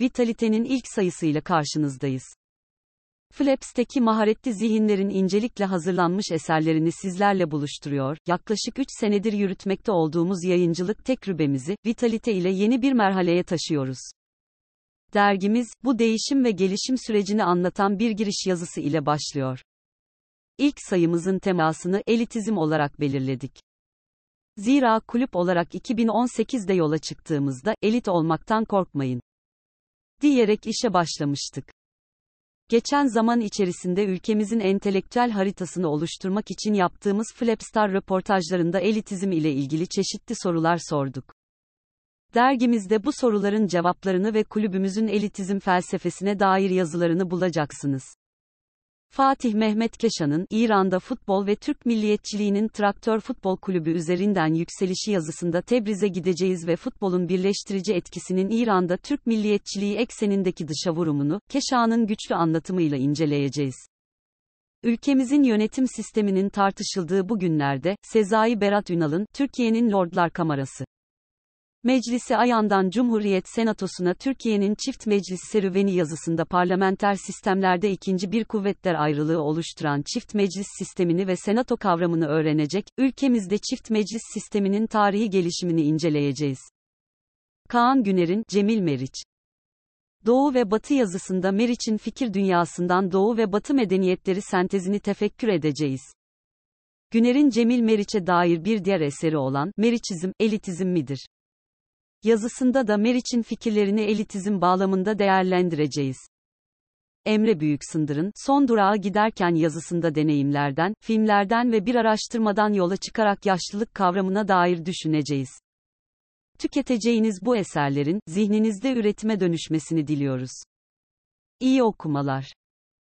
Vitalite'nin ilk sayısıyla karşınızdayız. Flaps'teki maharetli zihinlerin incelikle hazırlanmış eserlerini sizlerle buluşturuyor, yaklaşık 3 senedir yürütmekte olduğumuz yayıncılık tecrübemizi, Vitalite ile yeni bir merhaleye taşıyoruz. Dergimiz, bu değişim ve gelişim sürecini anlatan bir giriş yazısı ile başlıyor. İlk sayımızın temasını elitizm olarak belirledik. Zira kulüp olarak 2018'de yola çıktığımızda, elit olmaktan korkmayın. Diyerek işe başlamıştık. Geçen zaman içerisinde ülkemizin entelektüel haritasını oluşturmak için yaptığımız Flapstar röportajlarında elitizm ile ilgili çeşitli sorular sorduk. Dergimizde bu soruların cevaplarını ve kulübümüzün elitizm felsefesine dair yazılarını bulacaksınız. Fatih Mehmet Keşan'ın İran'da futbol ve Türk milliyetçiliğinin Traktör Futbol Kulübü üzerinden yükselişi yazısında Tebriz'e gideceğiz ve futbolun birleştirici etkisinin İran'da Türk milliyetçiliği eksenindeki dışa vurumunu, Keşan'ın güçlü anlatımıyla inceleyeceğiz. Ülkemizin yönetim sisteminin tartışıldığı bu günlerde, Sezai Berat Ünal'ın, Türkiye'nin Lordlar Kamerası Meclisi Ayan'dan Cumhuriyet Senatosu'na Türkiye'nin çift meclis serüveni yazısında parlamenter sistemlerde ikinci bir kuvvetler ayrılığı oluşturan çift meclis sistemini ve senato kavramını öğrenecek, ülkemizde çift meclis sisteminin tarihi gelişimini inceleyeceğiz. Kaan Güner'in, Cemil Meriç Doğu ve Batı yazısında Meriç'in fikir dünyasından Doğu ve Batı medeniyetleri sentezini tefekkür edeceğiz. Güner'in Cemil Meriç'e dair bir diğer eseri olan Meriçizm, elitizm midir? Yazısında da Meriç'in fikirlerini elitizm bağlamında değerlendireceğiz. Emre Büyüksındır'ın, son durağa giderken yazısında deneyimlerden, filmlerden ve bir araştırmadan yola çıkarak yaşlılık kavramına dair düşüneceğiz. Tüketeceğiniz bu eserlerin, zihninizde üretime dönüşmesini diliyoruz. İyi okumalar.